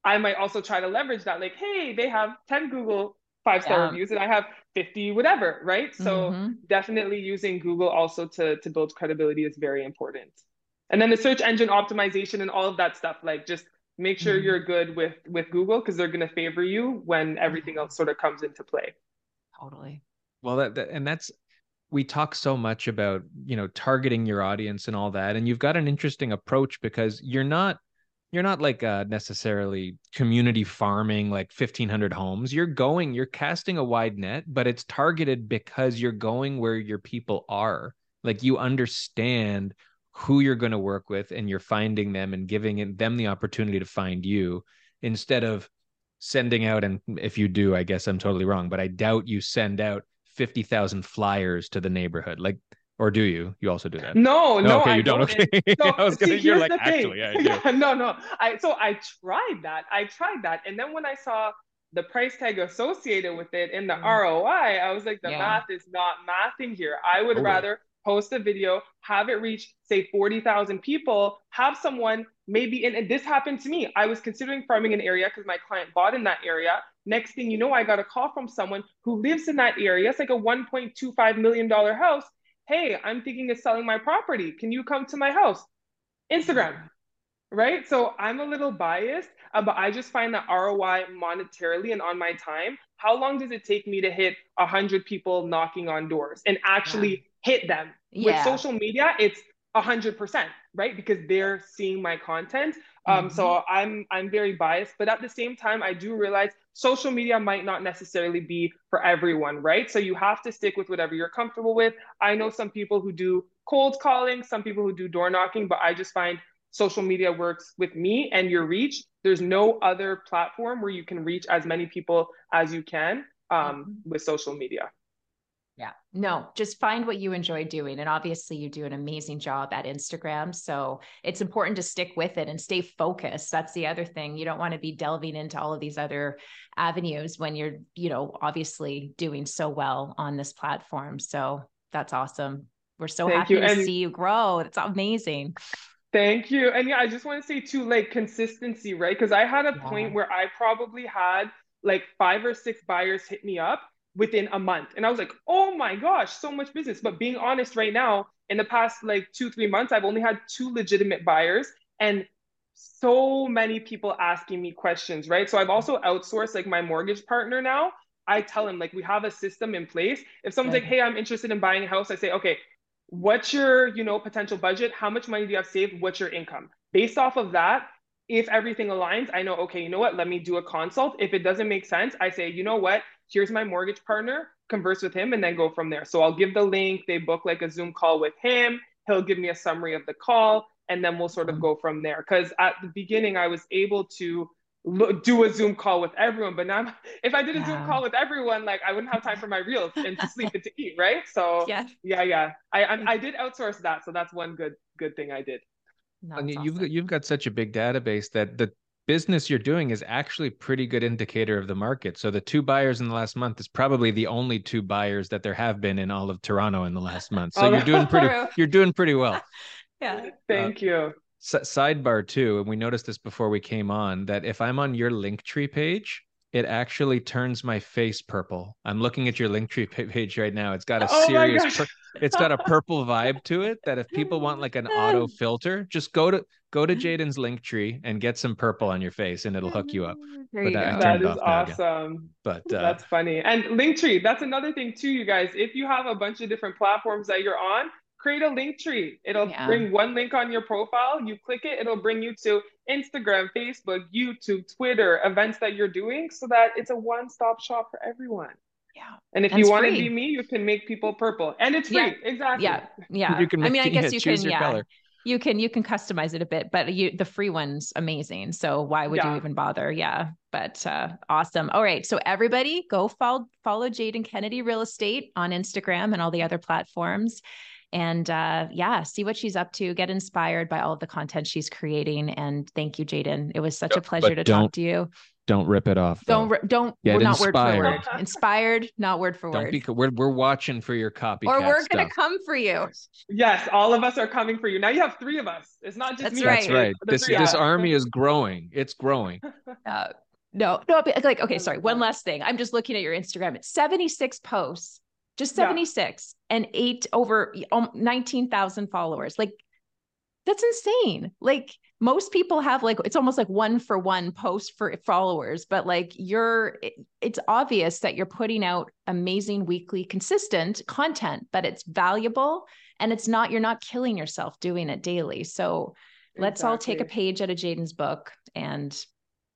A: I might also try to leverage that. Like, hey, they have 10 Google five star yeah. reviews and I have 50 whatever, right? So mm-hmm. definitely using Google also to to build credibility is very important. And then the search engine optimization and all of that stuff like just make sure mm-hmm. you're good with with Google because they're going to favor you when everything else sort of comes into play.
C: Totally.
B: Well, that, that and that's we talk so much about you know targeting your audience and all that and you've got an interesting approach because you're not you're not like uh, necessarily community farming like 1500 homes you're going you're casting a wide net but it's targeted because you're going where your people are like you understand who you're going to work with and you're finding them and giving them the opportunity to find you instead of sending out and if you do i guess i'm totally wrong but i doubt you send out 50,000 flyers to the neighborhood like or do you? You also do that?
A: No, no,
B: okay,
A: I
B: you don't. don't. Okay, so, I was gonna. See, you're like actually, yeah,
A: yeah, no, no. I so I tried that. I tried that, and then when I saw the price tag associated with it and the mm. ROI, I was like, the yeah. math is not mathing here. I would rather post a video, have it reach say forty thousand people, have someone maybe, and, and this happened to me. I was considering farming an area because my client bought in that area. Next thing you know, I got a call from someone who lives in that area. It's like a $1.25 million house hey, I'm thinking of selling my property. Can you come to my house? Instagram, right? So I'm a little biased, uh, but I just find that ROI monetarily and on my time. How long does it take me to hit 100 people knocking on doors and actually. Hit them? Yeah. With social media, it's 100%, right? Because they're seeing my content. Um, mm-hmm. So I'm I'm very biased, but at the same time, I do realize social media might not necessarily be for everyone, right? So you have to stick with whatever you're comfortable with. I know some people who do cold calling, some people who do door knocking, but I just find social media works with me and your reach. There's no other platform where you can reach as many people as you can um, mm-hmm. with social media.
C: Yeah. No, just find what you enjoy doing. And obviously, you do an amazing job at Instagram. So it's important to stick with it and stay focused. That's the other thing. You don't want to be delving into all of these other avenues when you're, you know, obviously doing so well on this platform. So that's awesome. We're so Thank happy you. to and see you grow. It's amazing.
A: Thank you. And yeah, I just want to say too, like consistency, right? Because I had a yeah. point where I probably had like five or six buyers hit me up within a month. And I was like, oh my gosh, so much business. But being honest right now, in the past like two, three months, I've only had two legitimate buyers and so many people asking me questions, right? So I've also outsourced like my mortgage partner now. I tell him like we have a system in place. If someone's like, hey, I'm interested in buying a house, I say, okay, what's your, you know, potential budget? How much money do you have saved? What's your income? Based off of that, if everything aligns, I know, okay, you know what? Let me do a consult. If it doesn't make sense, I say, you know what? Here's my mortgage partner, converse with him, and then go from there. So I'll give the link, they book like a Zoom call with him. He'll give me a summary of the call, and then we'll sort of mm-hmm. go from there. Because at the beginning, I was able to do a Zoom call with everyone, but now if I did a yeah. Zoom call with everyone, like I wouldn't have time for my reels and to sleep and to eat, right? So yeah, yeah, yeah. I I, I did outsource that, so that's one good good thing I did.
B: and you've awesome. you've got such a big database that the business you're doing is actually pretty good indicator of the market. So the two buyers in the last month is probably the only two buyers that there have been in all of Toronto in the last month. So oh, you're doing pretty you're doing pretty well.
C: Yeah.
A: Thank uh, you.
B: S- sidebar too, and we noticed this before we came on that if I'm on your Linktree page, it actually turns my face purple. I'm looking at your Linktree page right now. It's got a oh serious, pur- it's got a purple vibe to it. That if people want like an auto filter, just go to go to Jayden's Linktree and get some purple on your face, and it'll hook you up.
A: There you that, go. that is awesome.
B: But uh,
A: that's funny. And Linktree, that's another thing too, you guys. If you have a bunch of different platforms that you're on, create a link tree. It'll yeah. bring one link on your profile. You click it, it'll bring you to Instagram, Facebook, YouTube, Twitter, events that you're doing so that it's a one stop shop for everyone.
C: Yeah.
A: And if and you want to be me, you can make people purple. And it's free.
C: Yeah.
A: Exactly.
C: Yeah. Yeah. You can I mean, I guess you can, yeah. Color. You can you can customize it a bit, but you the free one's amazing. So why would yeah. you even bother? Yeah. But uh awesome. All right. So everybody go follow follow Jayden Kennedy Real Estate on Instagram and all the other platforms and uh, yeah, see what she's up to, get inspired by all of the content she's creating. And thank you, Jayden. It was such a pleasure to talk to you.
B: Don't rip it off.
C: Though. Don't don't. Get we're not inspired. word for word. Inspired, not word for
B: don't
C: word.
B: Be, we're we're watching for your copy.
C: Or we're gonna come for you.
A: Yes, all of us are coming for you. Now you have three of us. It's not just
C: That's
A: me.
C: Right.
B: That's right. This this army is growing. It's growing.
C: Uh, no, no, like okay, sorry. One last thing. I'm just looking at your Instagram. It's 76 posts just 76 yeah. and eight over um, 19,000 followers. Like that's insane. Like most people have like it's almost like one for one post for followers, but like you're it's obvious that you're putting out amazing weekly consistent content, but it's valuable and it's not you're not killing yourself doing it daily. So exactly. let's all take a page out of Jayden's book and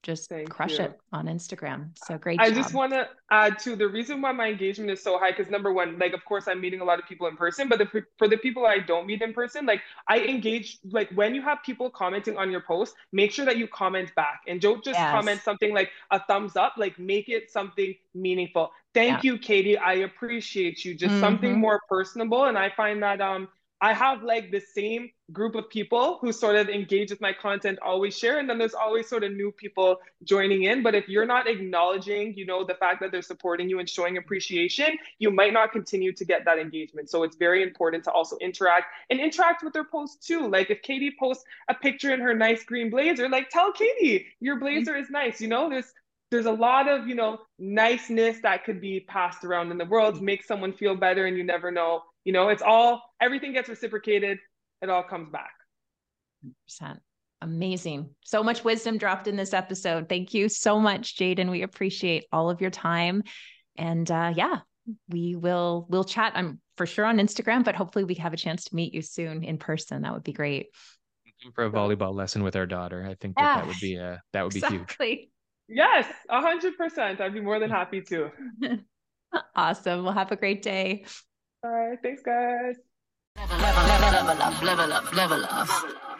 C: just Thank crush you. it on Instagram. So great.
A: I job. just want to add to the reason why my engagement is so high because number one, like of course I'm meeting a lot of people in person, but the, for the people I don't meet in person, like I engage like when you have people commenting on your post, make sure that you comment back and don't just yes. comment something like a thumbs up, like make it something meaningful. Thank yeah. you, Katie. I appreciate you. Just mm-hmm. something more personable, and I find that um I have like the same group of people who sort of engage with my content, always share, and then there's always sort of new people joining in. But if you're not acknowledging, you know, the fact that they're supporting you and showing appreciation, you might not continue to get that engagement. So it's very important to also interact and interact with their posts too. Like if Katie posts a picture in her nice green blazer, like tell Katie your blazer is nice. You know, there's there's a lot of you know niceness that could be passed around in the world to make someone feel better and you never know you know, it's all everything gets reciprocated. It all comes back.
C: 100%. Amazing. So much wisdom dropped in this episode. Thank you so much, Jayden. We appreciate all of your time. And uh, yeah, we will we'll chat. I'm for sure on Instagram, but hopefully we have a chance to meet you soon in person. That would be great.
B: For a volleyball lesson with our daughter, I think that, yeah. that would be uh, that would be
C: exactly.
B: huge.
A: Yes, a hundred percent. I'd be more than happy to.
C: awesome. Well, have a great day.
A: All right. Thanks, guys.
D: Level, level, level up, level up, level up.